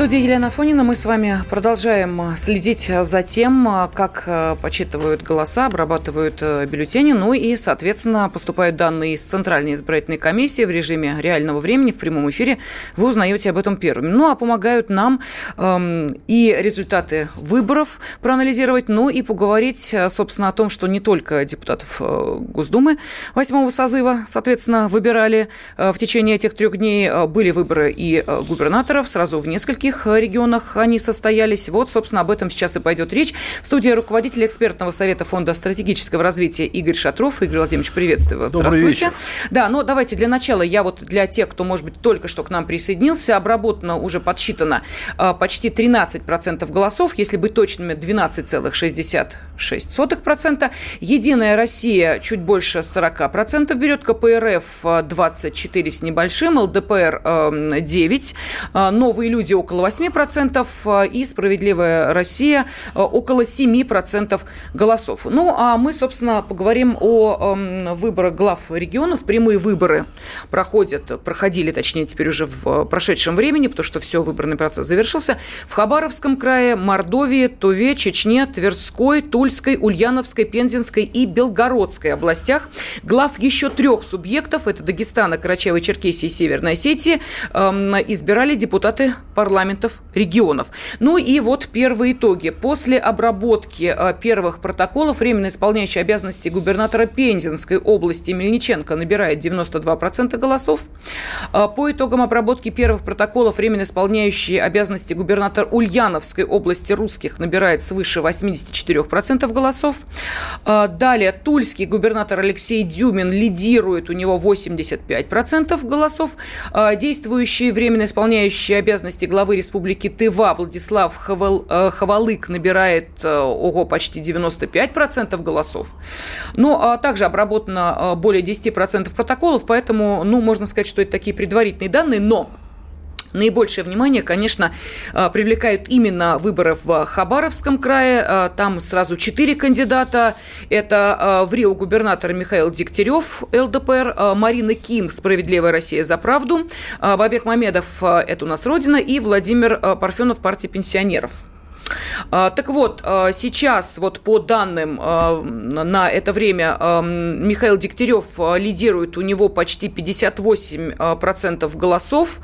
студии Елена Фонина мы с вами продолжаем следить за тем, как э, почитывают голоса, обрабатывают э, бюллетени, ну и, соответственно, поступают данные из Центральной избирательной комиссии в режиме реального времени, в прямом эфире. Вы узнаете об этом первыми. Ну, а помогают нам эм, и результаты выборов проанализировать, ну и поговорить, э, собственно, о том, что не только депутатов Госдумы восьмого созыва, соответственно, выбирали в течение этих трех дней, были выборы и губернаторов сразу в нескольких каких э, регионах они состоялись. Вот, собственно, об этом сейчас и пойдет речь. В студии руководитель экспертного совета Фонда стратегического развития Игорь Шатров. Игорь Владимирович, приветствую вас. Добрый Здравствуйте. Вечер. Да, но давайте для начала я вот для тех, кто, может быть, только что к нам присоединился, обработано, уже подсчитано э, почти 13% голосов, если быть точными, 12,66%. Единая Россия чуть больше 40% берет, КПРФ 24 э, с небольшим, ЛДПР 9, новые люди около около 8%, э, и «Справедливая Россия» э, около 7% голосов. Ну, а мы, собственно, поговорим о эм, выборах глав регионов. Прямые выборы проходят, проходили, точнее, теперь уже в прошедшем времени, потому что все, выборный процесс завершился. В Хабаровском крае, Мордовии, Туве, Чечне, Тверской, Тульской, Ульяновской, Пензенской и Белгородской областях. Глав еще трех субъектов, это Дагестана, Карачаево-Черкесии и Северной Осетии, эм, избирали депутаты парламента парламентов регионов. Ну и вот первые итоги. После обработки э, первых протоколов временно исполняющий обязанности губернатора Пензенской области Мельниченко набирает 92% голосов. Э, по итогам обработки первых протоколов временно исполняющий обязанности губернатор Ульяновской области русских набирает свыше 84% голосов. Э, далее Тульский губернатор Алексей Дюмин лидирует, у него 85% голосов. Действующий временно исполняющий обязанности главы Республики Тыва Владислав Хавал, э, Хавалык набирает э, ого, почти 95% голосов. Ну, а также обработано э, более 10% протоколов, поэтому, ну, можно сказать, что это такие предварительные данные, но Наибольшее внимание, конечно, привлекают именно выборы в Хабаровском крае. Там сразу четыре кандидата. Это в Рио губернатор Михаил Дегтярев, ЛДПР, Марина Ким, «Справедливая Россия за правду», Бабек Мамедов, «Это у нас Родина» и Владимир Парфенов, партия пенсионеров. А, так вот, а, сейчас вот по данным а, на это время Михаил Дегтярев лидирует, у него почти 58% голосов.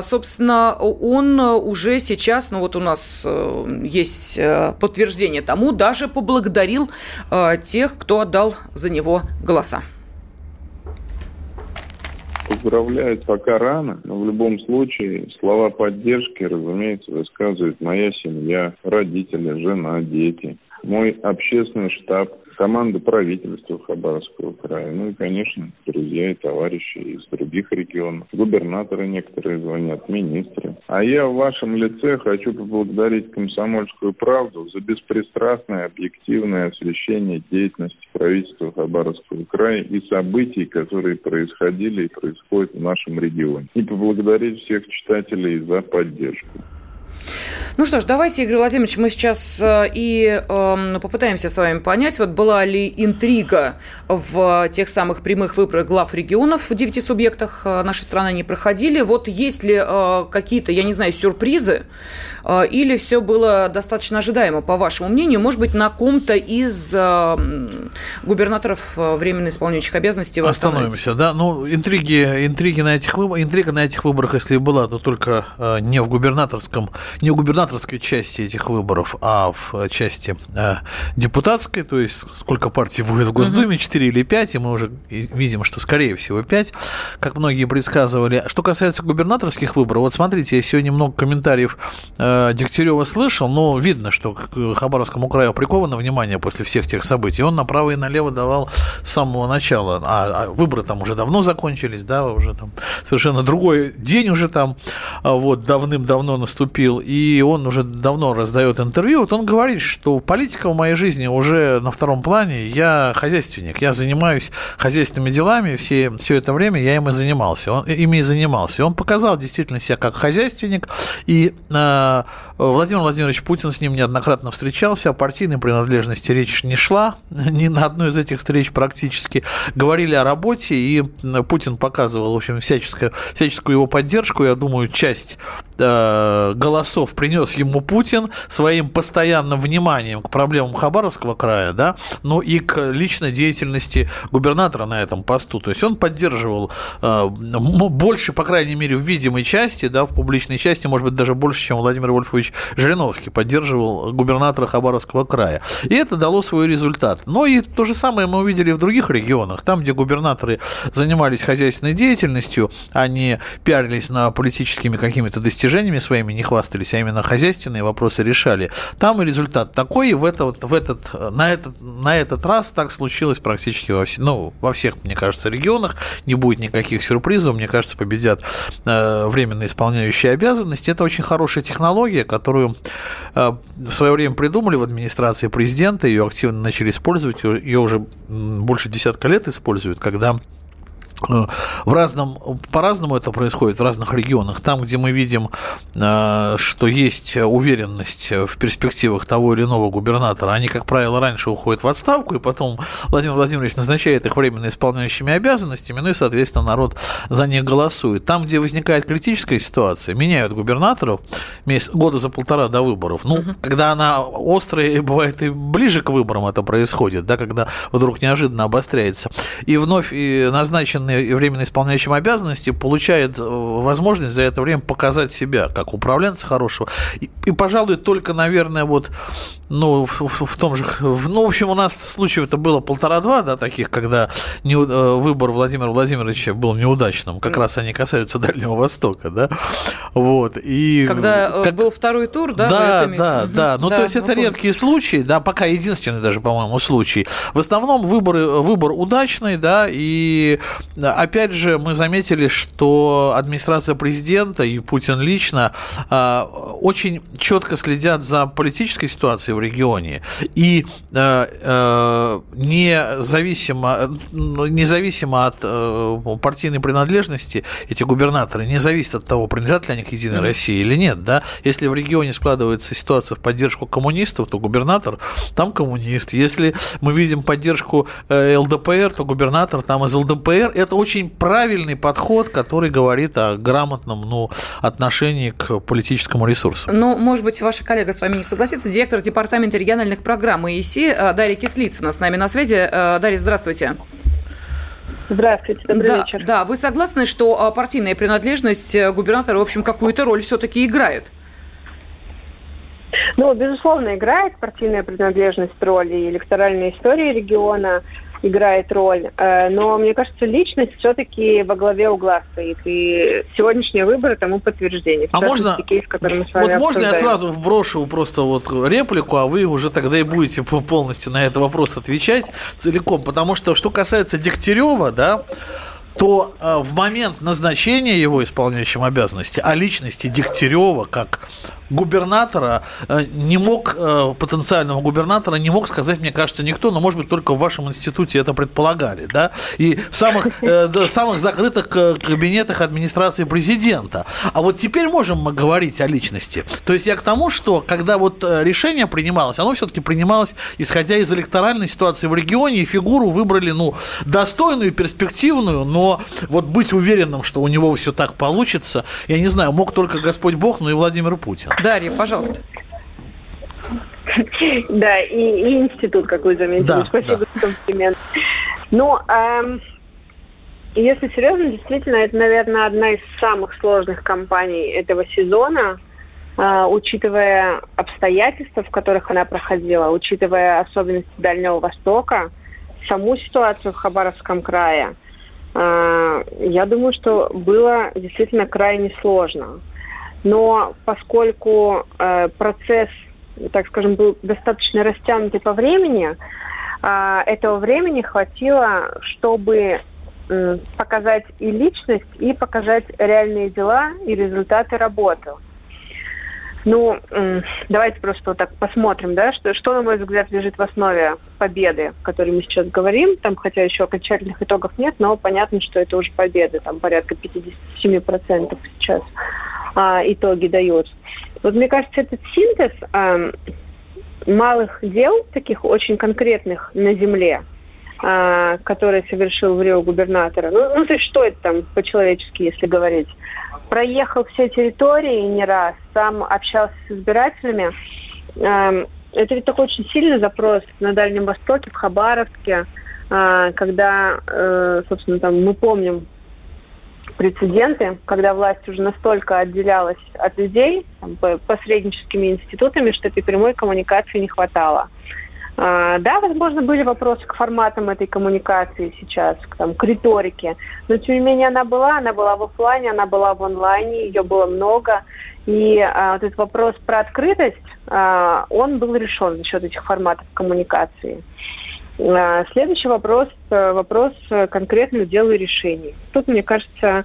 Собственно, он уже сейчас, ну вот у нас есть подтверждение тому, даже поблагодарил тех, кто отдал за него голоса. Поздравляют пока рано, но в любом случае слова поддержки, разумеется, высказывает моя семья, родители, жена, дети, мой общественный штаб – команда правительства Хабаровского края, ну и, конечно, друзья и товарищи из других регионов, губернаторы некоторые звонят, министры. А я в вашем лице хочу поблагодарить «Комсомольскую правду» за беспристрастное, объективное освещение деятельности правительства Хабаровского края и событий, которые происходили и происходят в нашем регионе. И поблагодарить всех читателей за поддержку. Ну что ж, давайте, Игорь Владимирович, мы сейчас э, и э, попытаемся с вами понять, вот была ли интрига в тех самых прямых выборах глав регионов в девяти субъектах э, нашей страны они проходили. Вот есть ли э, какие-то, я не знаю, сюрпризы, э, или все было достаточно ожидаемо, по вашему мнению, может быть, на ком-то из э, губернаторов э, временно исполняющих обязанностей вы Остановимся, да. Ну, интриги, интриги на этих выборах, интрига на этих выборах, если и была, то только не в губернаторском, не в губернаторской части этих выборов, а в части э, депутатской, то есть сколько партий будет в Госдуме, 4 или 5, и мы уже видим, что скорее всего 5, как многие предсказывали. Что касается губернаторских выборов, вот смотрите, я сегодня много комментариев э, Дегтярева слышал, но видно, что к Хабаровскому краю приковано внимание после всех тех событий. Он направо и налево давал с самого начала, а, а выборы там уже давно закончились, да, уже там совершенно другой день уже там, а вот давным-давно наступил и он уже давно раздает интервью, вот он говорит, что политика в моей жизни уже на втором плане, я хозяйственник, я занимаюсь хозяйственными делами, все, все это время я им и занимался, он, ими и занимался. И он показал действительно себя как хозяйственник, и э, Владимир Владимирович Путин с ним неоднократно встречался, о партийной принадлежности речь не шла, ни на одной из этих встреч практически. Говорили о работе, и Путин показывал, в общем, всяческую, всяческую его поддержку. Я думаю, часть э, голосов принес ему Путин своим постоянным вниманием к проблемам Хабаровского края, да, ну и к личной деятельности губернатора на этом посту. То есть он поддерживал э, больше, по крайней мере, в видимой части, да, в публичной части, может быть, даже больше, чем Владимир Вольфович Жириновский поддерживал губернатора Хабаровского края. И это дало свой результат. Но и то же самое мы увидели в других регионах. Там, где губернаторы занимались хозяйственной деятельностью, они пиарились на политическими какими-то достижениями своими, не хвастались, а именно хозяйственные вопросы решали. Там и результат такой, и в, это, в этот, на, этот, на этот раз так случилось практически во, все, ну, во всех, мне кажется, регионах. Не будет никаких сюрпризов. Мне кажется, победят э, временно исполняющие обязанности. Это очень хорошая технология, которую э, в свое время придумали в администрации президента, ее активно начали использовать, ее уже больше десятка лет используют, когда в разном, по-разному это происходит в разных регионах. Там, где мы видим, э, что есть уверенность в перспективах того или иного губернатора, они, как правило, раньше уходят в отставку, и потом Владимир Владимирович назначает их временно исполняющими обязанностями, ну и, соответственно, народ за них голосует. Там, где возникает критическая ситуация, меняют губернаторов месяц, года за полтора до выборов. Ну, угу. когда она острая, и бывает и ближе к выборам это происходит, да, когда вдруг неожиданно обостряется. И вновь и назначен и временно исполняющим обязанности получает э, возможность за это время показать себя как управленца хорошего. И, и пожалуй, только, наверное, вот, ну, в, в, в том же, в, ну, в общем, у нас случаев это было полтора-два, да, таких, когда не, э, выбор Владимира Владимировича был неудачным. Как раз они касаются Дальнего Востока, да. Вот. И когда э, как... был второй тур, да? Да, да, да. Ну, да, то есть это редкие случаи, да, пока единственный даже, по-моему, случай. В основном выборы, выбор удачный, да, и опять же, мы заметили, что администрация президента и Путин лично а, очень четко следят за политической ситуацией в регионе и а, а, независимо, независимо от э, партийной принадлежности эти губернаторы не зависят от того, принадлежат ли они к Единой России или нет. Да? Если в регионе складывается ситуация в поддержку коммунистов, то губернатор там коммунист. Если мы видим поддержку э, ЛДПР, то губернатор там из ЛДПР. Это очень правильный подход, который говорит о грамотном ну, отношении к политическому ресурсу. Ну, может быть, ваша коллега с вами не согласится. Директор департамента региональных программ ИИСИ э, Дарья Кислицына с нами на связи. Э, Дарья, здравствуйте. Здравствуйте, добрый да, вечер. Да, вы согласны, что э, партийная принадлежность губернатора, в общем, какую-то роль все-таки играет? Ну, безусловно, играет партийная принадлежность роли и электоральная история региона играет роль. Э, но мне кажется, личность все-таки во главе угла стоит. И сегодняшние выборы тому подтверждение. А можно, кейс, вот можно я сразу вброшу просто вот реплику, а вы уже тогда и будете полностью на этот вопрос отвечать целиком. Потому что, что касается Дегтярева, да, то э, в момент назначения его исполняющим обязанности о личности Дегтярева как губернатора э, не мог, э, потенциального губернатора не мог сказать, мне кажется, никто, но, может быть, только в вашем институте это предполагали, да, и в самых, э, самых закрытых кабинетах администрации президента. А вот теперь можем мы говорить о личности. То есть я к тому, что когда вот решение принималось, оно все-таки принималось, исходя из электоральной ситуации в регионе, и фигуру выбрали, ну, достойную, перспективную, но вот быть уверенным, что у него все так получится, я не знаю, мог только Господь Бог, но и Владимир Путин. Дарья, пожалуйста. Да, и, и институт, как вы заметили. Да, Спасибо да. за комплимент. Ну, эм, если серьезно, действительно, это, наверное, одна из самых сложных кампаний этого сезона, э, учитывая обстоятельства, в которых она проходила, учитывая особенности Дальнего Востока, саму ситуацию в Хабаровском крае. Э, я думаю, что было действительно крайне сложно. Но поскольку э, процесс, так скажем, был достаточно растянутый по времени, э, этого времени хватило, чтобы э, показать и личность, и показать реальные дела и результаты работы. Ну, давайте просто вот так посмотрим, да, что, что, на мой взгляд, лежит в основе победы, о которой мы сейчас говорим. Там, хотя еще окончательных итогов нет, но понятно, что это уже победа. Там порядка 57% сейчас а, итоги дают. Вот мне кажется, этот синтез а, малых дел, таких очень конкретных на земле, а, который совершил в Рио губернатора. Ну, ну, то есть что это там по-человечески, если говорить? Проехал все территории не раз, сам общался с избирателями. А, это ведь такой очень сильный запрос на Дальнем Востоке, в Хабаровске, а, когда, а, собственно, там мы помним прецеденты, когда власть уже настолько отделялась от людей там, посредническими институтами, что этой прямой коммуникации не хватало. А, да, возможно, были вопросы к форматам этой коммуникации сейчас, к, там, к риторике, но тем не менее она была, она была в офлайне, она была в онлайне, ее было много, и а, вот этот вопрос про открытость, а, он был решен за счет этих форматов коммуникации. А, следующий вопрос, э, вопрос конкретных дел и решений. Тут, мне кажется,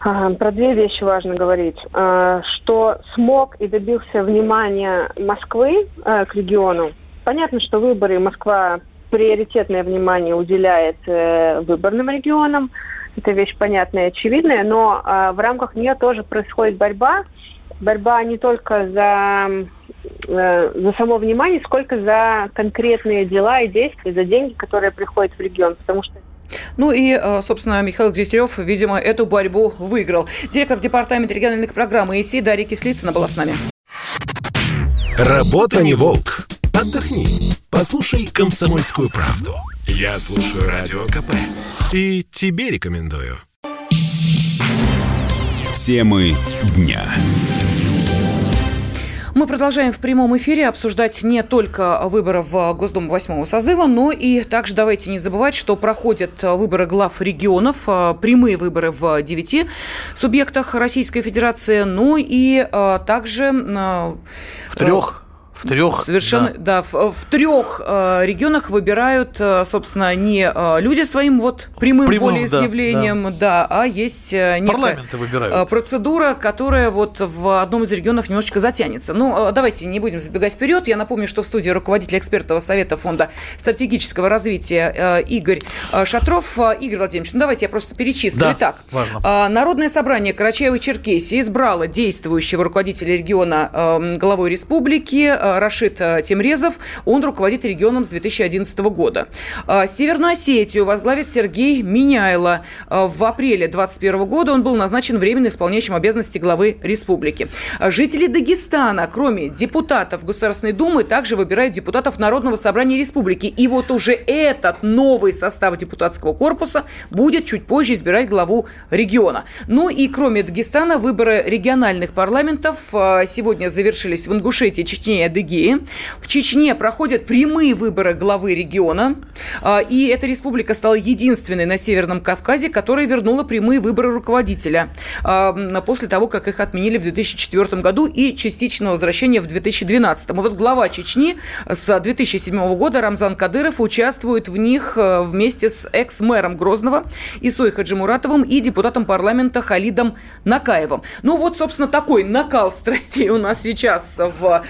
а, про две вещи важно говорить. А, что смог и добился внимания Москвы к региону. Понятно, что выборы Москва приоритетное внимание уделяет э, выборным регионам. Это вещь понятная и очевидная, но в рамках нее тоже происходит борьба. Борьба не только за Э, за само внимание, сколько за конкретные дела и действия, за деньги, которые приходят в регион. Потому что ну и, э, собственно, Михаил Дегтярев, видимо, эту борьбу выиграл. Директор департамента региональных программ ИСИ Дарья Кислицына была с нами. Работа не волк. Отдохни. Послушай комсомольскую правду. Я слушаю радио КП. И тебе рекомендую. Темы дня. Мы продолжаем в прямом эфире обсуждать не только выборы в Госдуму восьмого созыва, но и также давайте не забывать, что проходят выборы глав регионов, э, прямые выборы в девяти субъектах Российской Федерации, ну и э, также... Э, в трех в трех. Совершенно, да, да в, в трех э, регионах выбирают, э, собственно, не э, люди своим вот прямым, прямым волеизъявлением, да, да. да, а есть э, некая э, процедура, которая вот в одном из регионов немножечко затянется. Ну, давайте не будем забегать вперед. Я напомню, что в студии руководитель экспертного совета Фонда стратегического развития Игорь Шатров. Игорь Владимирович, ну давайте я просто перечислю. Да, Итак, важно. Народное собрание Карачаева-Черкесии избрало действующего руководителя региона главой республики Рашид э, Темрезов. Он руководит регионом с 2011 года. А, Северную Осетию возглавит Сергей Миняйло. А, в апреле 2021 года он был назначен временно исполняющим обязанности главы республики. Жители Дагестана, кроме депутатов Государственной Думы, также выбирают депутатов Народного собрания республики. И вот уже этот новый состав депутатского корпуса будет чуть позже избирать главу региона. Ну и кроме Дагестана, выборы региональных парламентов сегодня завершились в Ингушетии, Чечне и Адыгее. В Чечне проходят прямые выборы главы региона. А, и эта республика стала единственной на Северном Кавказе, которая вернула прямые выборы руководителя а, после того, как их отменили в 2004 году и частичное возвращение в 2012. И вот глава Чечни с 2007 года Рамзан Кадыров участвует в них а, вместе с экс-мэром Грозного Исой Хаджимуратовым и депутатом парламента Халидом Накаевым. Ну вот, собственно, такой накал страстей у нас сейчас в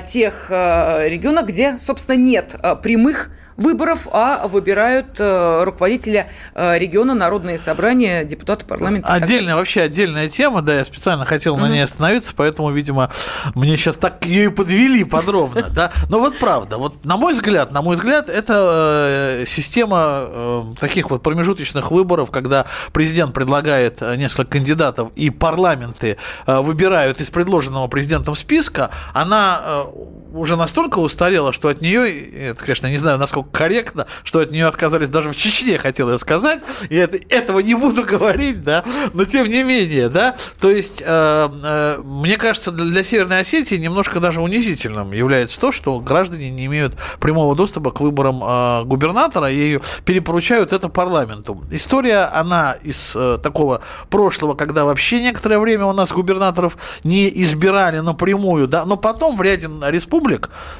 тех э, регионах, где, собственно, нет э, прямых выборов, а выбирают э, руководителя э, региона, народные собрания, депутаты парламента. Отдельная, вообще отдельная тема, да, я специально хотел на ней остановиться, поэтому, видимо, мне сейчас так ее и подвели подробно, да. Но вот правда, вот на мой взгляд, на мой взгляд, это э, система таких вот промежуточных выборов, когда президент предлагает несколько кандидатов и парламенты выбирают из предложенного президентом списка, она уже настолько устарела, что от нее, это, конечно, не знаю, насколько корректно, что от нее отказались даже в Чечне, хотел я сказать. И это, этого не буду говорить, да, но тем не менее, да. То есть, э, э, мне кажется, для Северной Осетии немножко даже унизительным является то, что граждане не имеют прямого доступа к выборам э, губернатора и перепоручают это парламенту. История, она из э, такого прошлого, когда вообще некоторое время у нас губернаторов не избирали напрямую, да, но потом в ряде республик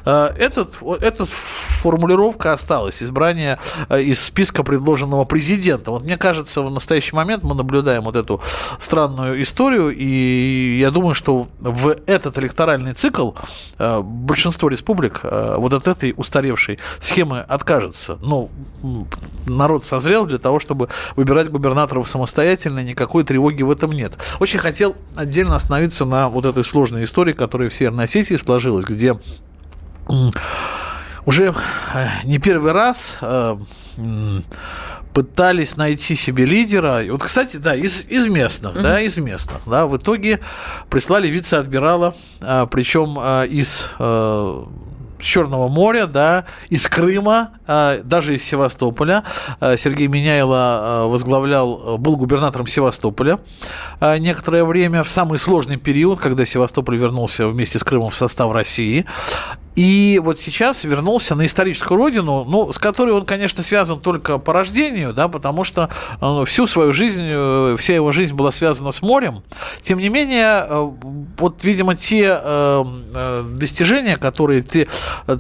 э, этот, этот формулировка осталось, избрание из списка предложенного президента. Вот мне кажется, в настоящий момент мы наблюдаем вот эту странную историю, и я думаю, что в этот электоральный цикл большинство республик вот от этой устаревшей схемы откажется. Ну, народ созрел для того, чтобы выбирать губернаторов самостоятельно, никакой тревоги в этом нет. Очень хотел отдельно остановиться на вот этой сложной истории, которая в Северной Осетии сложилась, где уже э, не первый раз э, пытались найти себе лидера. И вот, кстати, да, из, из местных, mm-hmm. да, из местных, да, в итоге прислали вице-адмирала, а, причем а, из а, с Черного моря, да, из Крыма, а, даже из Севастополя. Сергей Меняйло возглавлял, был губернатором Севастополя некоторое время, в самый сложный период, когда Севастополь вернулся вместе с Крымом в состав России. И вот сейчас вернулся на историческую родину, ну, с которой он, конечно, связан только по рождению, да, потому что ну, всю свою жизнь, э, вся его жизнь была связана с морем. Тем не менее, э, вот, видимо, те э, достижения, которые, те,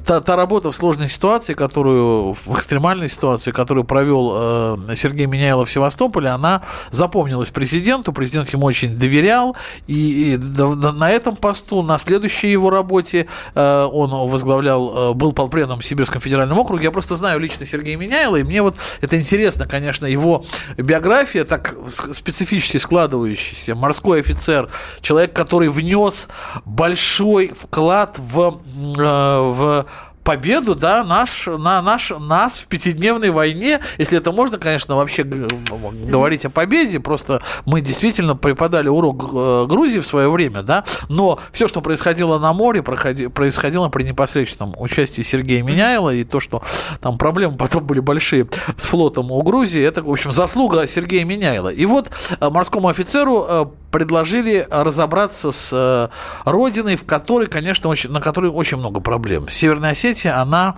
та, та работа в сложной ситуации, которую, в экстремальной ситуации, которую провел Сергей Меняйлов в Севастополе, она запомнилась президенту, президент ему очень доверял, и, и на этом посту, на следующей его работе он возглавлял, э, был полпредом в Сибирском федеральном округе. Я просто знаю лично Сергея Меняйла, и мне вот это интересно, конечно, его биография, так специфически складывающаяся. Морской офицер, человек, который внес большой вклад в, э, в победу, да, наш, на наш, нас в пятидневной войне, если это можно, конечно, вообще говорить о победе, просто мы действительно преподали урок э, Грузии в свое время, да, но все, что происходило на море, проходи, происходило при непосредственном участии Сергея Меняйла, и то, что там проблемы потом были большие с флотом у Грузии, это, в общем, заслуга Сергея Меняйла. И вот э, морскому офицеру э, предложили разобраться с родиной, в которой, конечно, очень, на которой очень много проблем. Северная Осетия она,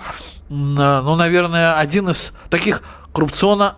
ну, наверное, один из таких коррупционно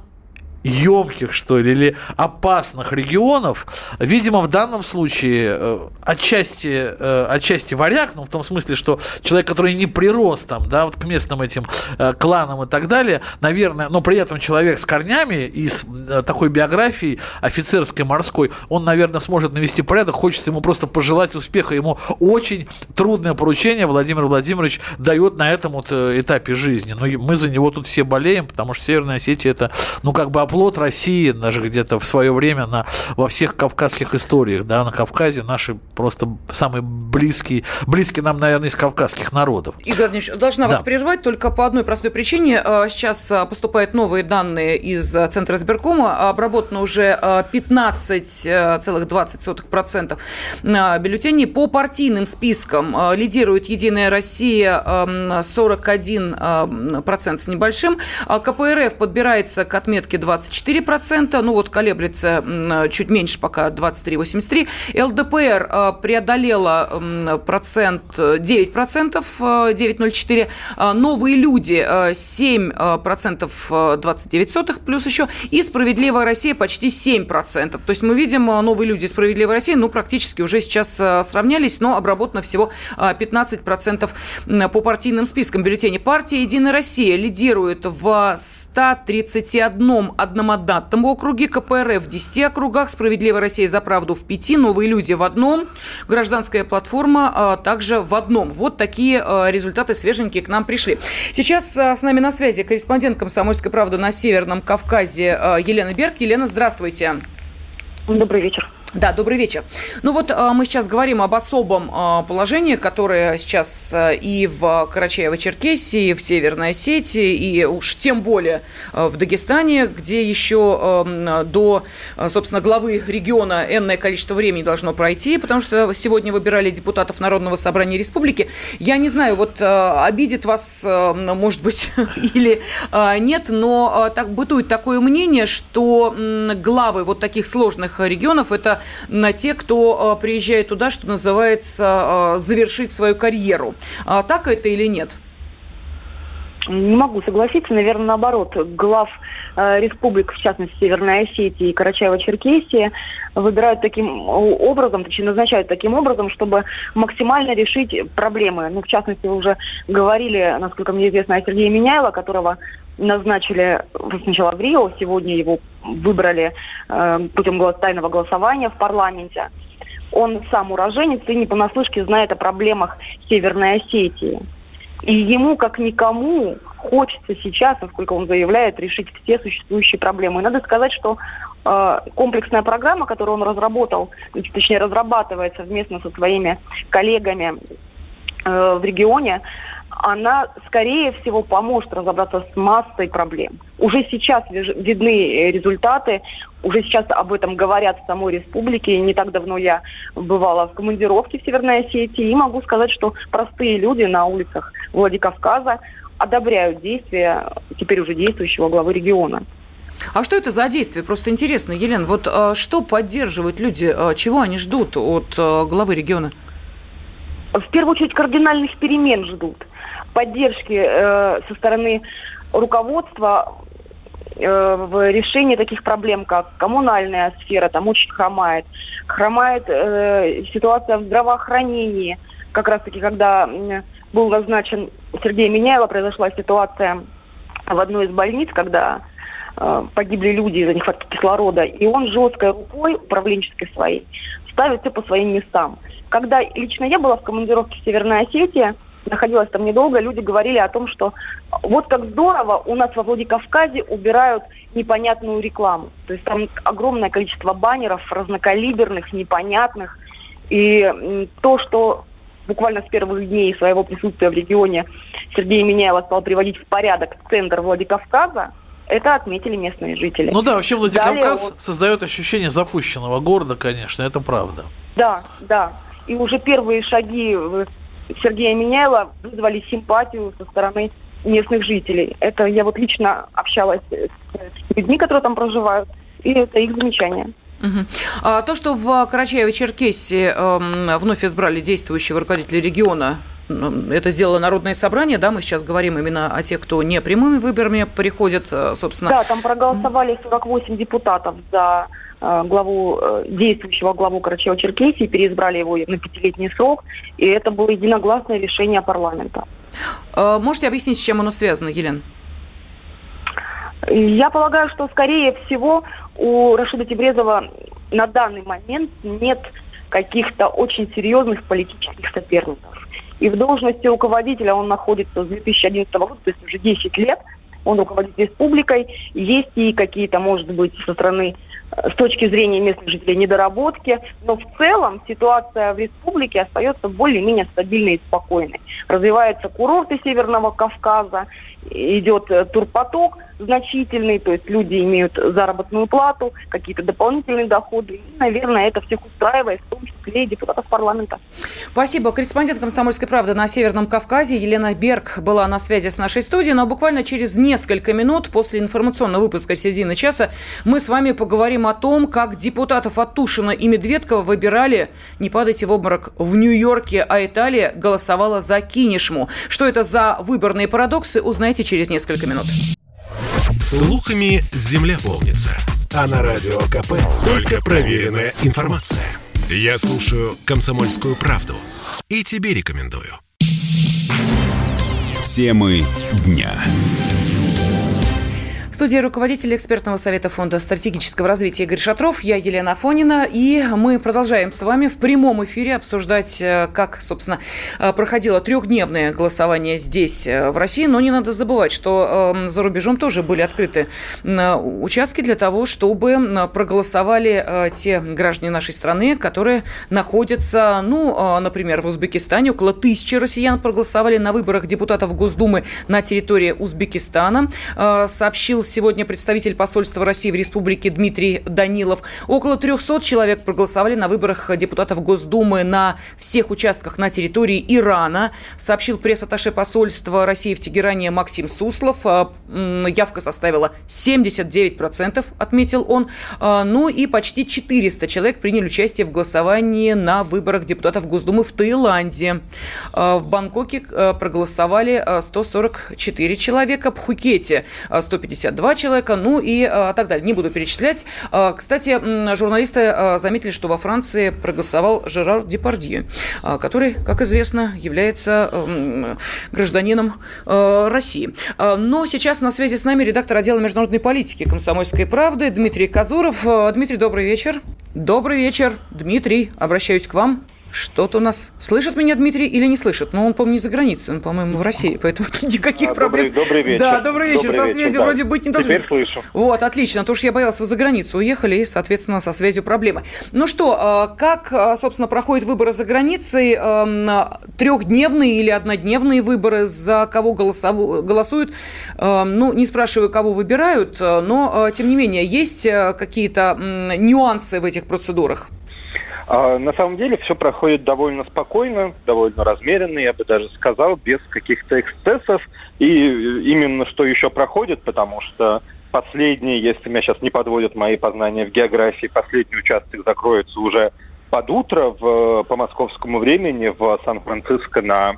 емких, что ли, или опасных регионов, видимо, в данном случае э, отчасти, э, отчасти варяг, ну, в том смысле, что человек, который не прирос там, да, вот к местным этим э, кланам и так далее, наверное, но при этом человек с корнями и с такой биографией офицерской, морской, он, наверное, сможет навести порядок, хочется ему просто пожелать успеха, ему очень трудное поручение Владимир Владимирович дает на этом вот этапе жизни, но мы за него тут все болеем, потому что Северная Осетия это, ну, как бы оплот России, даже где-то в свое время на, во всех кавказских историях, да, на Кавказе наши просто самые близкие, близкие нам, наверное, из кавказских народов. Игорь Владимирович, должна да. вас прервать только по одной простой причине. А, сейчас а, поступают новые данные из а, Центра избиркома. Обработано уже 15,20% бюллетеней. По партийным спискам лидирует «Единая Россия» 41% с небольшим. КПРФ подбирается к отметке 20 24%, ну вот колеблется чуть меньше пока 23,83%. ЛДПР э, преодолела процент 9%, 9,04%. Э, э, Новые люди 7% 29 сотых плюс еще. И Справедливая Россия почти 7%. То есть мы видим, новые люди Справедливой России, ну, практически уже сейчас сравнялись, но обработано всего 15% по партийным спискам бюллетеней. Партия «Единая Россия» лидирует в 131 одномандатном округе, КПРФ в 10 округах, Справедливая Россия за правду в 5, Новые люди в одном, Гражданская платформа а, также в одном. Вот такие а, результаты свеженькие к нам пришли. Сейчас а, с нами на связи корреспондент «Комсомольской правды» на Северном Кавказе Елена Берг. Елена, здравствуйте. Добрый вечер. Да, добрый вечер. Ну вот а, мы сейчас говорим об особом а, положении, которое сейчас а, и в Карачаево-Черкесии, и в Северной Осетии, и уж тем более в Дагестане, где еще до, собственно, главы региона энное количество времени должно пройти, потому что сегодня выбирали депутатов Народного собрания республики. Я не знаю, вот обидит вас, может быть, или нет, но так бытует такое мнение, что главы вот таких сложных регионов – это на те, кто э, приезжает туда, что называется, э, завершить свою карьеру. А так это или нет? Не могу согласиться, наверное, наоборот. Глав э, республик, в частности, Северной Осетии и Карачаево-Черкесии, выбирают таким образом, точнее, назначают таким образом, чтобы максимально решить проблемы. Ну, в частности, вы уже говорили, насколько мне известно, о Сергее Миняйло, которого назначили сначала в Рио, сегодня его выбрали э, путем тайного голосования в парламенте. Он сам уроженец и не понаслышке знает о проблемах Северной Осетии. И ему, как никому, хочется сейчас, насколько он заявляет, решить все существующие проблемы. И надо сказать, что э, комплексная программа, которую он разработал, точнее разрабатывает совместно со своими коллегами э, в регионе, она, скорее всего, поможет разобраться с массой проблем. Уже сейчас видны результаты, уже сейчас об этом говорят в самой республике. Не так давно я бывала в командировке в Северной Осетии и могу сказать, что простые люди на улицах Владикавказа одобряют действия теперь уже действующего главы региона. А что это за действие? Просто интересно, Елена, вот а, что поддерживают люди, а, чего они ждут от а, главы региона? В первую очередь кардинальных перемен ждут поддержки э, со стороны руководства э, в решении таких проблем, как коммунальная сфера, там очень хромает. Хромает э, ситуация в здравоохранении. Как раз-таки, когда был назначен Сергей Миняева, произошла ситуация в одной из больниц, когда э, погибли люди из-за нехватки кислорода, и он жесткой рукой, управленческой своей, ставит все по своим местам. Когда лично я была в командировке в Северной Осетии, находилась там недолго, люди говорили о том, что вот как здорово у нас во Владикавказе убирают непонятную рекламу. То есть там огромное количество баннеров разнокалиберных, непонятных. И то, что буквально с первых дней своего присутствия в регионе Сергей Миняева стал приводить в порядок центр Владикавказа, это отметили местные жители. Ну да, вообще Владикавказ Далее, создает ощущение запущенного города, конечно, это правда. Да, да. И уже первые шаги Сергея Миняева вызвали симпатию со стороны местных жителей. Это я вот лично общалась с людьми, которые там проживают, и это их замечание. Угу. А то, что в Карачаево-Черкесии э, вновь избрали действующего руководителя региона, это сделало Народное собрание, да, мы сейчас говорим именно о тех, кто не прямыми выборами приходит, э, собственно. Да, там проголосовали 48 депутатов за главу, э, действующего главу Карачаева-Черкесии, переизбрали его на пятилетний срок, и это было единогласное решение парламента. Э, можете объяснить, с чем оно связано, Елена? Я полагаю, что, скорее всего, у Рашида Тибрезова на данный момент нет каких-то очень серьезных политических соперников. И в должности руководителя он находится с 2011 года, то есть уже 10 лет, он руководит республикой. Есть и какие-то, может быть, со стороны с точки зрения местных жителей недоработки, но в целом ситуация в республике остается более-менее стабильной и спокойной. Развиваются курорты Северного Кавказа, идет э, турпоток значительный, то есть люди имеют заработную плату, какие-то дополнительные доходы. И, наверное, это всех устраивает, в том числе и депутатов парламента. Спасибо. Корреспондент «Комсомольской правды» на Северном Кавказе Елена Берг была на связи с нашей студией, но буквально через несколько минут после информационного выпуска середины часа мы с вами поговорим о том, как депутатов от Тушина и Медведкова выбирали, не падайте в обморок, в Нью-Йорке, а Италия голосовала за Кинешму. Что это за выборные парадоксы, узнаете через несколько минут. Слухами земля полнится. А на радио КП только проверенная информация. Я слушаю «Комсомольскую правду» и тебе рекомендую. Темы дня. В студии руководитель экспертного совета Фонда стратегического развития Игорь Шатров, я Елена Афонина, и мы продолжаем с вами в прямом эфире обсуждать, э, как, собственно, э, проходило трехдневное голосование здесь, э, в России, но не надо забывать, что эм, за рубежом тоже были открыты участки для того, чтобы проголосовали те граждане нашей страны, которые находятся, ну, например, в Узбекистане. Около тысячи россиян проголосовали на выборах депутатов Госдумы на территории Узбекистана, сообщил сегодня представитель посольства России в республике Дмитрий Данилов. Около 300 человек проголосовали на выборах депутатов Госдумы на всех участках на территории Ирана, сообщил пресс-атташе посольства России в Тегеране Максим Суслов. А, явка составила 79%, отметил он. А, ну и почти 400 человек приняли участие в голосовании на выборах депутатов Госдумы в Таиланде. А, в Бангкоке проголосовали 144 человека, в Пхукете 152 человека, ну и так далее. Не буду перечислять. Кстати, журналисты заметили, что во Франции проголосовал Жерар Депардье, который, как известно, является гражданином России. Но сейчас на связи с нами редактор отдела международной политики «Комсомольской правды» Дмитрий Казуров. Дмитрий, добрый вечер. Добрый вечер, Дмитрий. Обращаюсь к вам. Что-то у нас... Слышит меня Дмитрий или не слышит? Но ну, он, по-моему, не за границей, он, по-моему, в России, поэтому никаких а, проблем. Добрый, добрый вечер. Да, добрый вечер. Добрый со связью вечер, вроде да. быть не должно. Теперь слышу. Вот, отлично. А то что я боялась, вы за границу уехали, и, соответственно, со связью проблемы. Ну что, а, как, а, собственно, проходят выборы за границей? Трехдневные или однодневные выборы? За кого голосуют? Ну, не спрашиваю, кого выбирают, но, тем не менее, есть какие-то нюансы в этих процедурах? А, на самом деле все проходит довольно спокойно, довольно размеренно, я бы даже сказал, без каких-то эксцессов. И именно что еще проходит, потому что последний, если меня сейчас не подводят мои познания в географии, последний участок закроется уже под утро в, по московскому времени в Сан-Франциско на,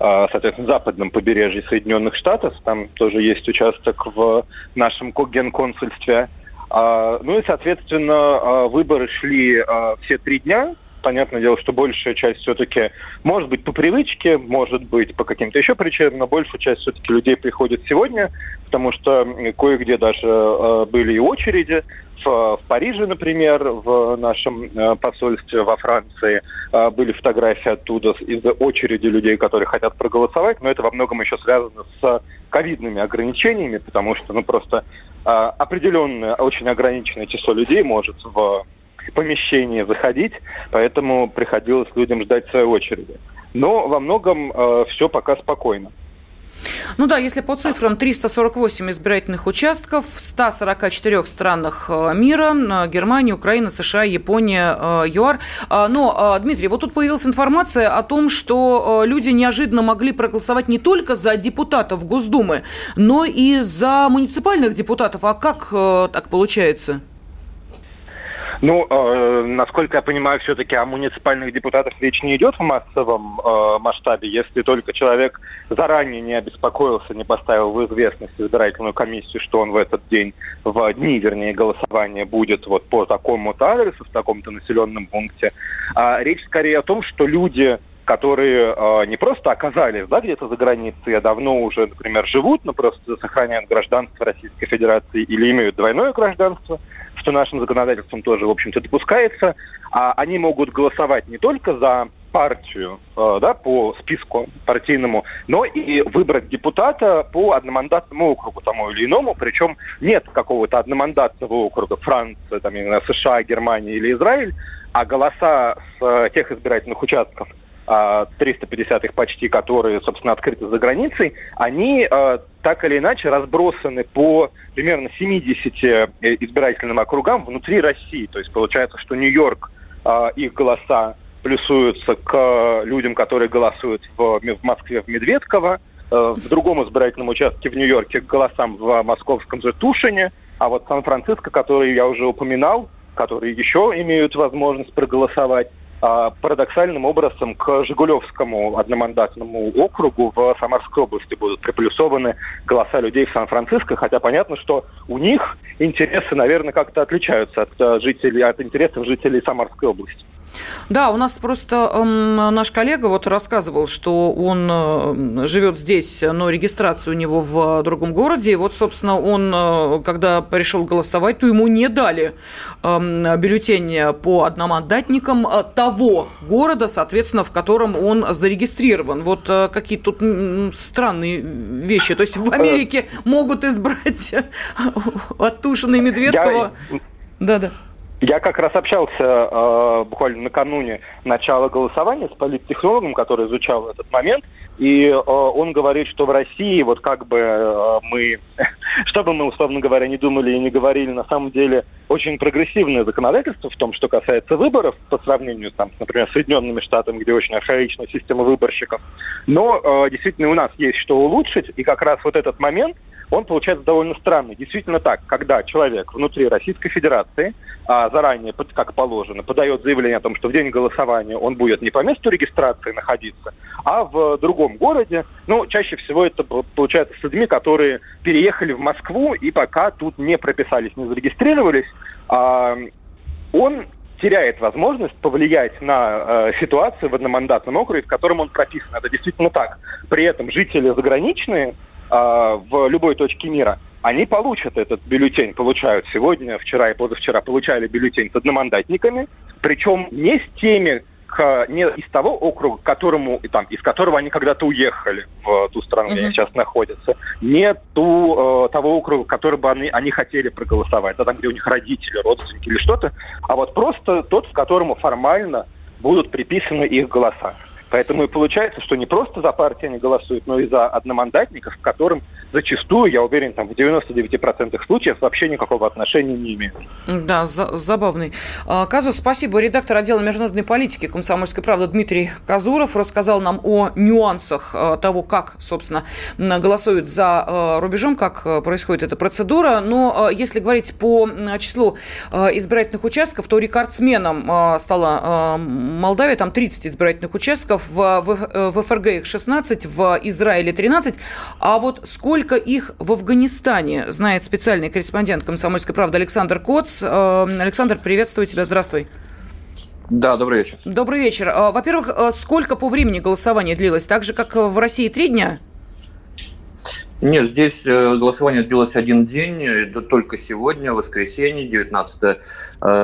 а, соответственно, западном побережье Соединенных Штатов. Там тоже есть участок в нашем генконсульстве. А, ну и, соответственно, а, выборы шли а, все три дня. Понятное дело, что большая часть все-таки, может быть, по привычке, может быть, по каким-то еще причинам, но большая часть все-таки людей приходит сегодня, потому что кое-где даже были и очереди. В, Париже, например, в нашем посольстве во Франции были фотографии оттуда из очереди людей, которые хотят проголосовать, но это во многом еще связано с ковидными ограничениями, потому что ну, просто определенное, очень ограниченное число людей может в помещение заходить, поэтому приходилось людям ждать своей очереди. Но во многом э, все пока спокойно. Ну да, если по цифрам 348 избирательных участков в 144 странах э, мира, э, Германия, Украина, США, Япония, э, ЮАР. А, но, Дмитрий, вот тут появилась информация о том, что люди неожиданно могли проголосовать не только за депутатов Госдумы, но и за муниципальных депутатов. А как так получается? Ну, э, насколько я понимаю, все-таки о муниципальных депутатах речь не идет в массовом э, масштабе, если только человек заранее не обеспокоился, не поставил в известность избирательную комиссию, что он в этот день, в дни, вернее, голосования будет вот по такому-то адресу, в таком-то населенном пункте. А речь скорее о том, что люди которые э, не просто оказались да, где-то за границей, а давно уже, например, живут, но просто сохраняют гражданство Российской Федерации или имеют двойное гражданство, что нашим законодательством тоже, в общем-то, допускается, а они могут голосовать не только за партию э, да, по списку партийному, но и выбрать депутата по одномандатному округу тому или иному, причем нет какого-то одномандатного округа Франция, там, именно США, Германия или Израиль, а голоса с э, тех избирательных участков, 350 их почти, которые, собственно, открыты за границей, они э, так или иначе разбросаны по примерно 70 э, избирательным округам внутри России. То есть получается, что Нью-Йорк, э, их голоса плюсуются к людям, которые голосуют в, Москве, в Медведково, в другом избирательном участке в Нью-Йорке к голосам в московском же а вот Сан-Франциско, который я уже упоминал, которые еще имеют возможность проголосовать, а, парадоксальным образом к Жигулевскому одномандатному округу в Самарской области будут приплюсованы голоса людей в Сан-Франциско, хотя понятно, что у них интересы, наверное, как-то отличаются от э, жителей, от интересов жителей Самарской области. Да, у нас просто э, наш коллега вот рассказывал, что он э, живет здесь, но регистрация у него в другом городе. И вот, собственно, он, э, когда пришел голосовать, то ему не дали э, бюллетень по одномандатникам э, того города, соответственно, в котором он зарегистрирован. Вот э, какие тут странные вещи. То есть в Америке могут избрать от Тушина и Медведкова. Да-да. Я как раз общался э, буквально накануне начала голосования с политтехнологом, который изучал этот момент, и э, он говорит, что в России вот как бы э, мы, что бы мы, условно говоря, не думали и не говорили, на самом деле очень прогрессивное законодательство в том, что касается выборов по сравнению, там, например, с Соединенными Штатами, где очень архаичная система выборщиков. Но э, действительно у нас есть что улучшить, и как раз вот этот момент – он получается довольно странный. Действительно так, когда человек внутри Российской Федерации а, заранее, как положено, подает заявление о том, что в день голосования он будет не по месту регистрации находиться, а в другом городе, ну, чаще всего это получается с людьми, которые переехали в Москву и пока тут не прописались, не зарегистрировались, а, он теряет возможность повлиять на э, ситуацию в одномандатном округе, в котором он прописан. Это действительно так. При этом жители заграничные, в любой точке мира, они получат этот бюллетень, получают сегодня, вчера и позавчера получали бюллетень с одномандатниками, причем не с теми, к, не из того округа, которому, там, из которого они когда-то уехали в ту страну, где uh-huh. они сейчас находятся, не ту, э, того округа, который бы они, они хотели проголосовать, да, там, где у них родители, родственники или что-то, а вот просто тот, к которому формально будут приписаны их голоса. Поэтому и получается, что не просто за партии они голосуют, но и за одномандатников, к которым зачастую, я уверен, там в 99% случаев вообще никакого отношения не имеют. Да, за забавный а, казус. Спасибо. Редактор отдела международной политики «Комсомольской правды» Дмитрий Казуров рассказал нам о нюансах а, того, как, собственно, голосуют за а, рубежом, как происходит эта процедура. Но если говорить по числу избирательных участков, то рекордсменом стала Молдавия, там 30 избирательных участков, в, в, в ФРГ их 16, в Израиле 13. А вот сколько их в Афганистане, знает специальный корреспондент «Комсомольской правды» Александр Коц. Э, Александр, приветствую тебя, здравствуй. Да, добрый вечер. Добрый вечер. Э, во-первых, э, сколько по времени голосование длилось? Так же, как в России, три дня? Нет, здесь э, голосование длилось один день, это только сегодня, воскресенье, 19 э,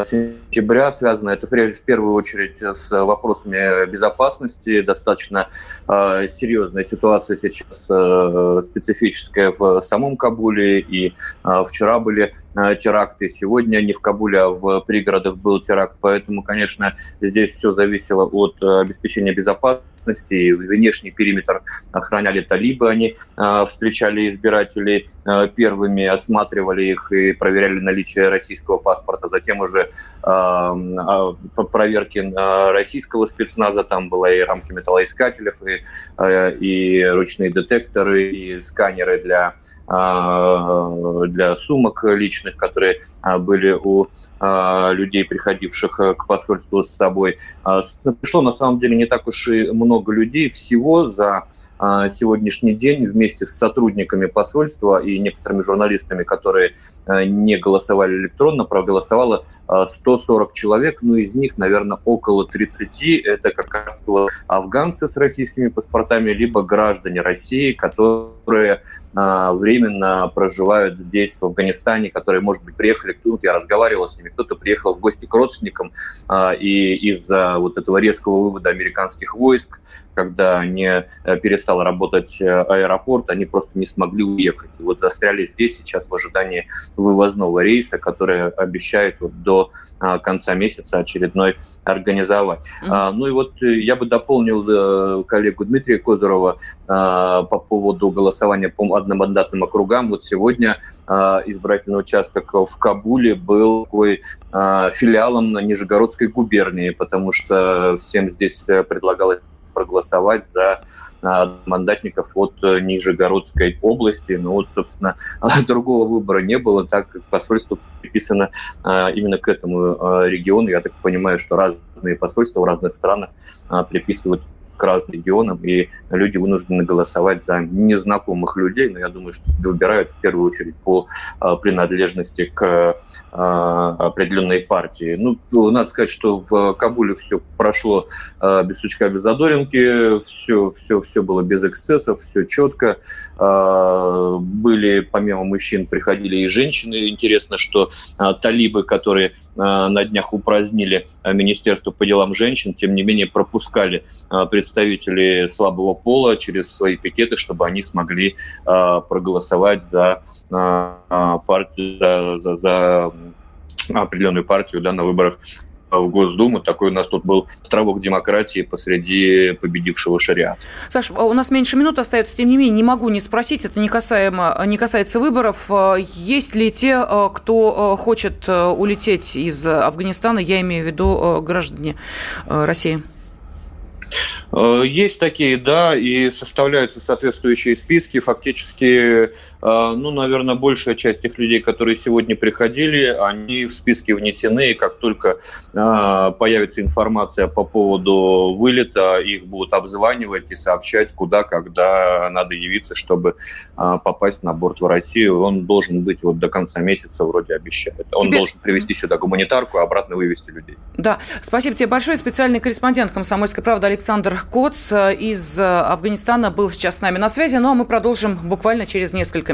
сентября. Связано это прежде в первую очередь с вопросами безопасности. Достаточно э, серьезная ситуация сейчас специфическая в самом Кабуле. И вчера были теракты, сегодня не в Кабуле, а в пригородах был теракт. Поэтому, конечно, здесь все зависело от обеспечения безопасности безопасности, внешний периметр охраняли талибы, они э, встречали избирателей э, первыми, осматривали их и проверяли наличие российского паспорта. Затем уже э, проверки российского спецназа, там была и рамки металлоискателев, и, и ручные детекторы, и сканеры для, для сумок личных, которые были у людей, приходивших к посольству с собой. Пришло на самом деле не так уж и много много людей всего за сегодняшний день вместе с сотрудниками посольства и некоторыми журналистами, которые а, не голосовали электронно, проголосовало 140 а, человек, но из них, наверное, около 30 это как раз афганцы с российскими паспортами, либо граждане России, которые временно проживают здесь, в Афганистане, которые, может быть, приехали, тут я разговаривал с ними, кто-то приехал в гости к родственникам, и из-за вот этого резкого вывода американских войск, когда не э, перестал перестал работать э, аэропорт, они просто не смогли уехать. И вот застряли здесь сейчас в ожидании вывозного рейса, который обещает вот до а, конца месяца очередной организовать. Mm-hmm. Ну и вот э, я бы дополнил э, коллегу Дмитрия Козырова а, по поводу голосования по одномандатным округам. Вот сегодня а, избирательный участок в Кабуле был такой филиалом Нижегородской губернии, потому что всем здесь предлагалось проголосовать за мандатников от э, Нижегородской области. Но вот, собственно, другого выбора не было, так как посольство приписано а, именно к этому а, региону. Я так понимаю, что разные посольства в разных странах приписывают к разным регионам, и люди вынуждены голосовать за незнакомых людей, но я думаю, что выбирают в первую очередь по а, принадлежности к а, определенной партии. Ну, надо сказать, что в Кабуле все прошло а, без сучка, без задоринки, все, все, все было без эксцессов, все четко. Были, помимо мужчин, приходили и женщины. Интересно, что талибы, которые на днях упразднили Министерство по делам женщин, тем не менее пропускали представителей слабого пола через свои пикеты, чтобы они смогли э, проголосовать за э, партию, за, за, за определенную партию да, на выборах в Госдуму. Такой у нас тут был островок демократии посреди победившего шариата. Саш, а у нас меньше минут остается, тем не менее, не могу не спросить, это не, касаемо, не касается выборов. Есть ли те, кто хочет улететь из Афганистана, я имею в виду граждане России? Есть такие, да, и составляются соответствующие списки. Фактически ну, наверное, большая часть тех людей, которые сегодня приходили, они в списке внесены, и как только а, появится информация по поводу вылета, их будут обзванивать и сообщать, куда, когда надо явиться, чтобы а, попасть на борт в Россию. Он должен быть вот до конца месяца, вроде обещает. Он тебе... должен привезти сюда гуманитарку, а обратно вывести людей. Да, спасибо тебе большое. Специальный корреспондент «Комсомольской правды» Александр Коц из Афганистана был сейчас с нами на связи, но мы продолжим буквально через несколько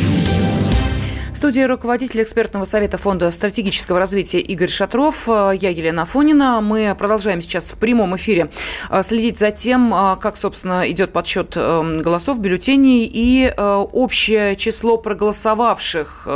студии руководитель экспертного совета Фонда стратегического развития Игорь Шатров. Э, я Елена Фонина. Мы продолжаем сейчас в прямом эфире э, следить за тем, э, как, собственно, идет подсчет голосов, бюллетеней и общее число проголосовавших.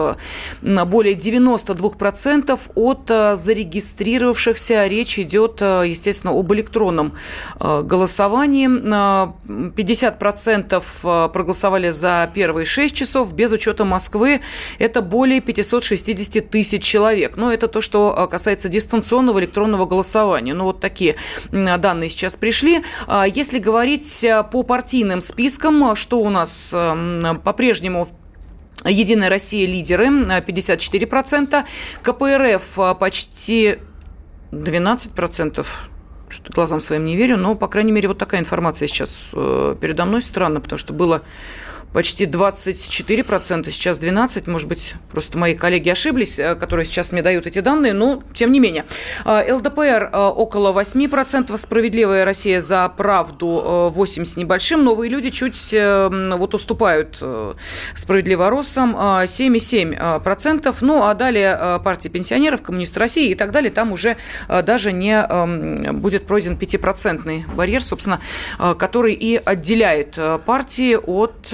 Более 92% от зарегистрировавшихся. Речь идет, естественно, об электронном голосовании. 50% проголосовали за первые 6 часов. Без учета Москвы это это более 560 тысяч человек. Но это то, что а, касается дистанционного электронного голосования. Ну, вот такие данные сейчас пришли. А, если говорить а, по партийным спискам, что у нас по-прежнему Единая Россия лидеры 54%, КПРФ почти 12%. Что-то глазам своим не верю, но, по крайней мере, вот такая информация сейчас э, передо мной. Странно, потому что было почти 24%, сейчас 12%, может быть, просто мои коллеги ошиблись, э, которые сейчас мне дают эти данные, но тем не менее. Э, ЛДПР э, около 8%, «Справедливая Россия за правду» 8 с небольшим, «Новые люди» чуть вот уступают «Справедливоросам» 7,7%, ну а далее партия пенсионеров, коммунист России и так далее, там уже даже не будет пройден 5% барьер, собственно, который и отделяет партии от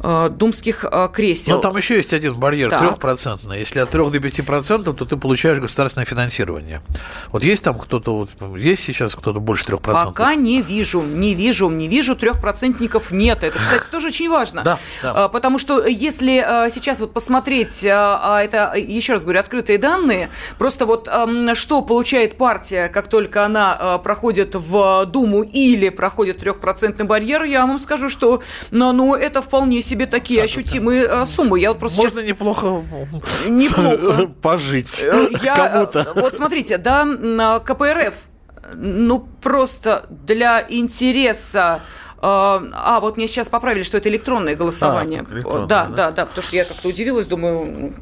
думских э, кресел. Но там еще есть один барьер, трехпроцентный. Если от 3 до 5%, то ты получаешь государственное финансирование. Вот есть там кто-то, вот, есть сейчас кто-то больше 3%? Пока не вижу, не вижу, не вижу трехпроцентников нет. Это, кстати, тоже очень важно. Да, да. А, потому что если сейчас вот посмотреть, а, это, еще раз говорю, открытые данные, просто вот что получает партия, как только она проходит в Думу или проходит трехпроцентный барьер, я вам скажу, что ну, ну это вполне себе такие так, ощутимые это... суммы. Я вот просто Можно сейчас... неплохо, неплохо. пожить э, Я... кому-то. Вот смотрите, да, КПРФ, ну просто для интереса а, а, вот мне сейчас поправили, что это электронное голосование. А, электронное, да, да, да, да, потому что я как-то удивилась, думаю,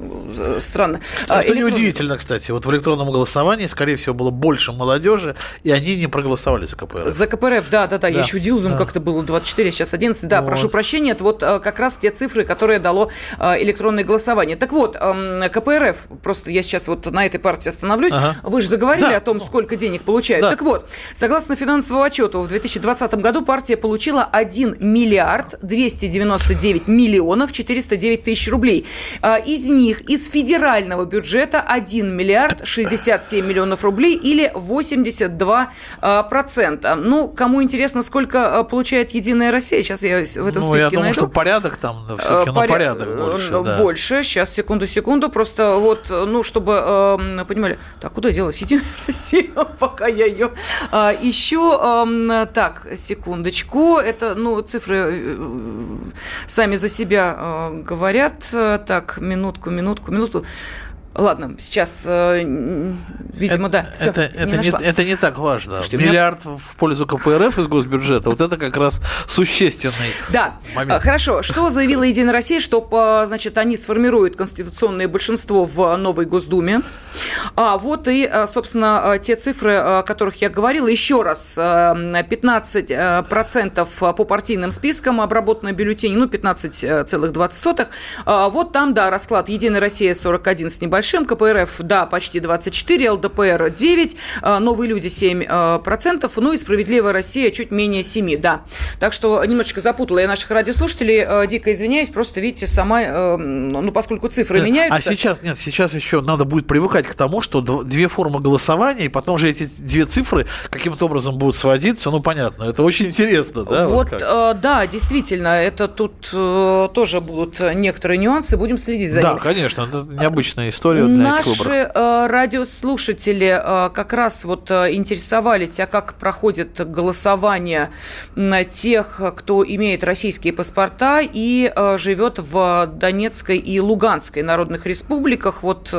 странно. А, это Электрон... неудивительно, кстати. Вот в электронном голосовании, скорее всего, было больше молодежи, и они не проголосовали за КПРФ. За КПРФ, да, да, да. да. Я еще удивилась, да. как-то было 24, а сейчас 11. Да, вот. прошу прощения, это вот а, как раз те цифры, которые дало а, электронное голосование. Так вот, КПРФ, просто я сейчас вот на этой партии остановлюсь. Ага. Вы же заговорили да. о том, сколько денег получают. Да. Так вот, согласно финансовому отчету, в 2020 году партия получила получила 1 миллиард 299 миллионов 409 тысяч рублей. А, из них из федерального бюджета 1 миллиард 67 миллионов рублей или 82 а, процента. Ну, кому интересно, сколько а, получает Единая Россия, сейчас я в этом ну, списке я думаю, найду. что порядок там все-таки Поря... порядок больше. Да. Больше, сейчас, секунду, секунду, просто вот, ну, чтобы э, понимали, так, куда делась Единая Россия, пока я ее э, ищу. Э, так, секундочку это, ну, цифры э, сами за себя э, говорят. Так, минутку, минутку, минутку. Ладно, сейчас, э, видимо, это, да. Все, это, не это, не, это не так важно. Слушайте, Миллиард меня... в пользу КПРФ из госбюджета, вот это как раз существенный Да, момент. хорошо. Что заявила Единая Россия, что, значит, они сформируют конституционное большинство в новой Госдуме. А вот и, э, собственно, э, те цифры, о которых я говорила. Еще раз, 15% по партийным спискам обработано бюллетеней, ну, 15,20. Вот там, да, расклад Единая Россия 41 с небольшим, небольшим. КПРФ, да, почти 24, ЛДПР 9, новые люди 7 процентов, ну и справедливая Россия чуть менее 7, да. Так что немножечко запутала я наших радиослушателей, дико извиняюсь, просто видите, сама, ну поскольку цифры меняются. А сейчас, нет, сейчас еще надо будет привыкать к тому, что две формы голосования, и потом же эти две цифры каким-то образом будут сводиться, ну понятно, это очень интересно, да? Вот, вот э, да, действительно, это тут э, тоже будут некоторые нюансы, будем следить за да, ним. Да, конечно, это необычная история для Наши этих выборов. Э, радиослушатели э, как раз вот э, интересовались, а как проходит голосование тех, кто имеет российские паспорта и живет в Донецкой и Луганской народных республиках. Вот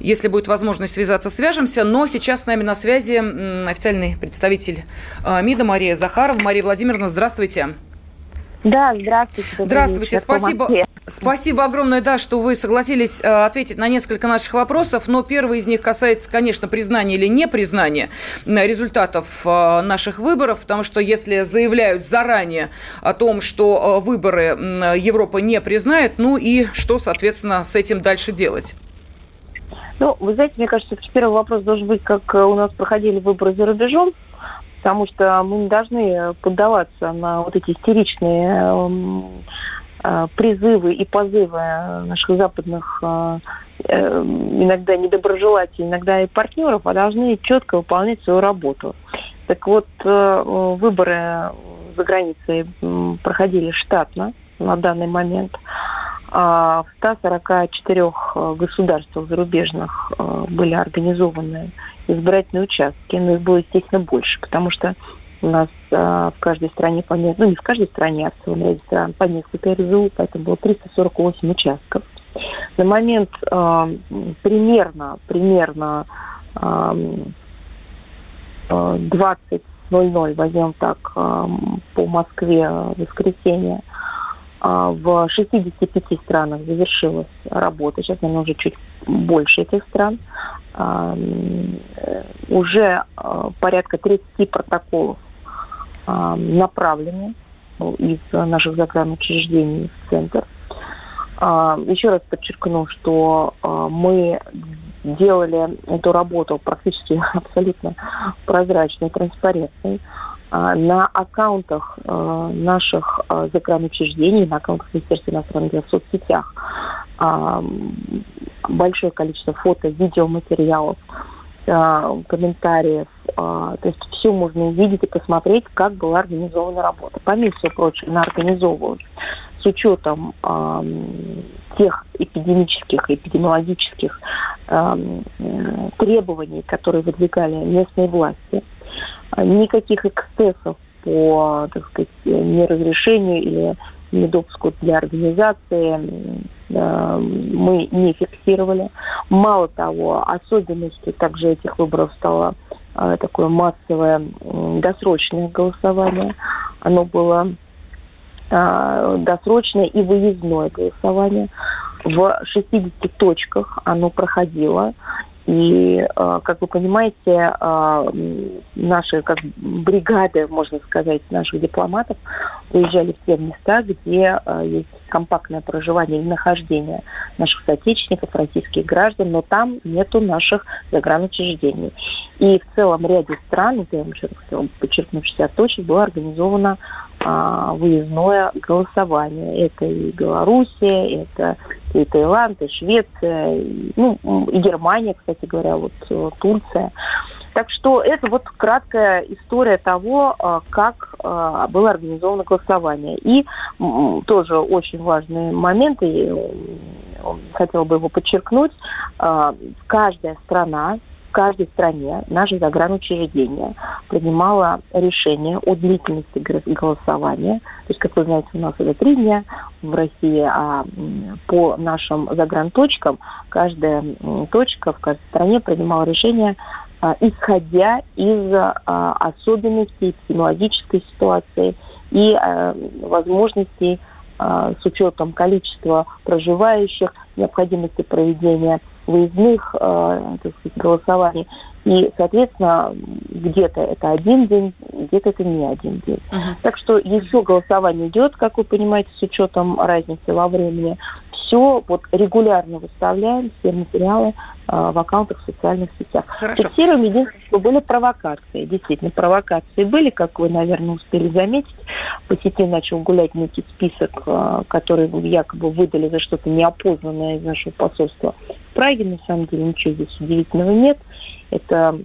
если будет возможность связаться, свяжемся. Но сейчас с нами на связи официальный представитель МИДа Мария Захарова. Мария Владимировна, здравствуйте. Да, здравствуйте. Здравствуйте, спасибо. Спасибо огромное, да, что вы согласились э, ответить на несколько наших вопросов. Но первый из них касается, конечно, признания или непризнания результатов э, наших выборов, потому что если заявляют заранее о том, что э, выборы Европа не признает, ну и что, соответственно, с этим дальше делать? Ну, вы знаете, мне кажется, первый вопрос должен быть, как у нас проходили выборы за рубежом потому что мы не должны поддаваться на вот эти истеричные эм, э, призывы и позывы наших западных э, э, иногда недоброжелателей, иногда и партнеров, а должны четко выполнять свою работу. Так вот, выборы за границей проходили штатно на данный момент. А в 144 государствах зарубежных были организованы избирательные участки, но их было, естественно, больше, потому что у нас а, в каждой стране, по, ну не в каждой стране, а в целом ряде стран по несколько РЗУ, поэтому было 348 участков. На момент а, примерно, примерно а, 20.00, возьмем так, а, по Москве в воскресенье, а, в 65 странах завершилась работа, сейчас, наверное, уже чуть больше этих стран. Э, уже э, порядка 30 протоколов направлены из наших загранучреждений в центр. Еще раз подчеркну, что мы делали эту работу практически абсолютно прозрачной, транспарентной. На аккаунтах наших загранучреждений, на аккаунтах Министерства иностранных дел в соцсетях большое количество фото, видеоматериалов, а, комментариев. А, то есть все можно увидеть и посмотреть, как была организована работа. Помимо всего прочего, она организовывалась с учетом тех эпидемических, эпидемиологических требований, которые выдвигали местные власти. Никаких эксцессов по, так сказать, неразрешению или недопуску для организации мы не фиксировали. Мало того, особенностью также этих выборов стало э, такое массовое досрочное голосование. Оно было э, досрочное и выездное голосование. В 60 точках оно проходило. И, как вы понимаете, наши как бригады, можно сказать, наших дипломатов уезжали в те места, где есть компактное проживание и нахождение наших соотечественников, российских граждан, но там нету наших загранучреждений. И в целом ряде стран, я еще раз хотела подчеркнуть, 60 точек, было организовано а, выездное голосование. Это и Белоруссия, это и Таиланд, и Швеция, и, ну, и Германия, кстати говоря, вот э, Турция. Так что это вот краткая история того, а, как а, было организовано голосование. И тоже очень важный момент, и хотела бы его подчеркнуть, а, каждая страна в каждой стране наше загранучреждение принимало решение о длительности голосования. То есть, как вы знаете, у нас это три дня в России, а по нашим загранточкам каждая точка в каждой стране принимала решение исходя из а, особенностей эпидемиологической ситуации и а, возможностей с учетом количества проживающих, необходимости проведения выездных так сказать, голосований. И, соответственно, где-то это один день, где-то это не один день. Uh-huh. Так что еще голосование идет, как вы понимаете, с учетом разницы во времени все вот регулярно выставляем, все материалы в аккаунтах в социальных сетях. Хорошо. Фиксируем единственное, что были провокации. Действительно, провокации были, как вы, наверное, успели заметить. По сети начал гулять некий список, который якобы выдали за что-то неопознанное из нашего посольства в Праге. На самом деле ничего здесь удивительного нет. Это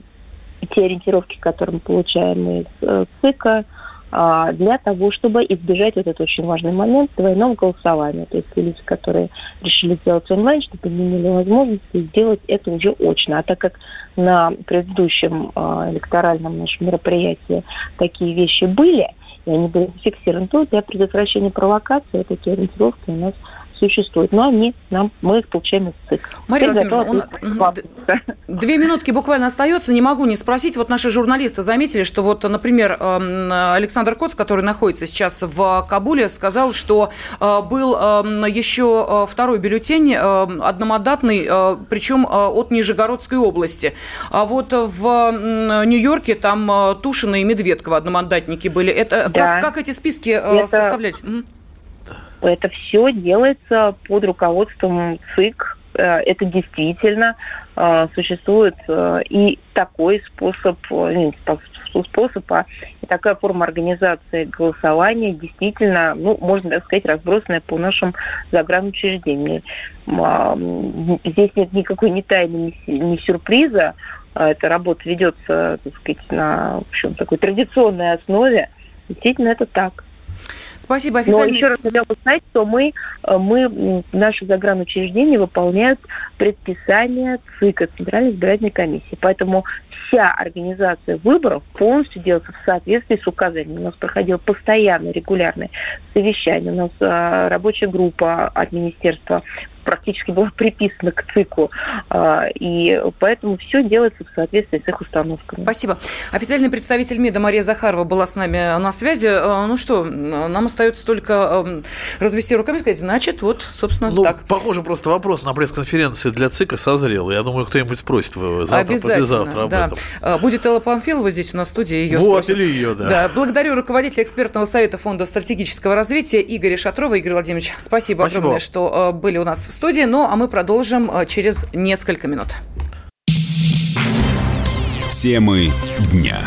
те ориентировки, которые мы получаем из э, ЦИКа, а, для того, чтобы избежать вот этот очень важный момент двойного голосования. То есть люди, которые решили сделать онлайн, чтобы не имели возможности сделать это уже очно. А так как на предыдущем а, электоральном нашем мероприятии такие вещи были, и они были зафиксированы, то для предотвращения провокации такие ориентировки у нас существуют, но они нам, мы их получаем из ЦИК. Мария Владимировна, две минутки буквально остается, не могу не спросить. Вот наши журналисты заметили, что вот, например, эм, Александр Коц, который находится сейчас в Кабуле, сказал, что э, был эм, еще э, второй бюллетень, э, одномандатный, причем от Нижегородской области. А вот в Нью-Йорке там Тушина и Медведкова одномандатники были. Это да. как, как эти списки Это... составлять? Это все делается под руководством ЦИК. Э, это действительно э, существует э, и такой способ, не способ, а такая форма организации голосования действительно, ну, можно так сказать, разбросанная по нашим загранучреждениям. Здесь нет никакой ни тайны, ни сюрприза. Эта работа ведется, так сказать, на в общем, такой традиционной основе. Действительно, это так. Спасибо. Официальный... Но еще раз хотел бы сказать, что мы, э, мы, наши загранучреждения выполняют предписание ЦИКа, Центральной избирательной комиссии. Поэтому вся организация выборов полностью делается в соответствии с указаниями. У нас проходило постоянное, регулярное совещание. У нас э, рабочая группа от министерства практически была приписана к ЦИКу. А, и поэтому все делается в соответствии с их установками. Спасибо. Официальный представитель МИДа Мария Захарова была с нами на связи. А, ну что, нам остается только развести руками и сказать, значит, вот, собственно, ну, так. Похоже, просто вопрос на пресс-конференции для ЦИКа созрел. Я думаю, кто-нибудь спросит завтра, послезавтра об да. этом. Будет Элла Памфилова здесь у нас в студии. Ее вот, спросят. или ее, да. да. Благодарю руководителя экспертного совета Фонда стратегического развития Игоря Шатрова. Игорь Владимирович, спасибо, спасибо. огромное, что были у нас в студии. Ну, а мы продолжим э, через несколько минут. Темы дня.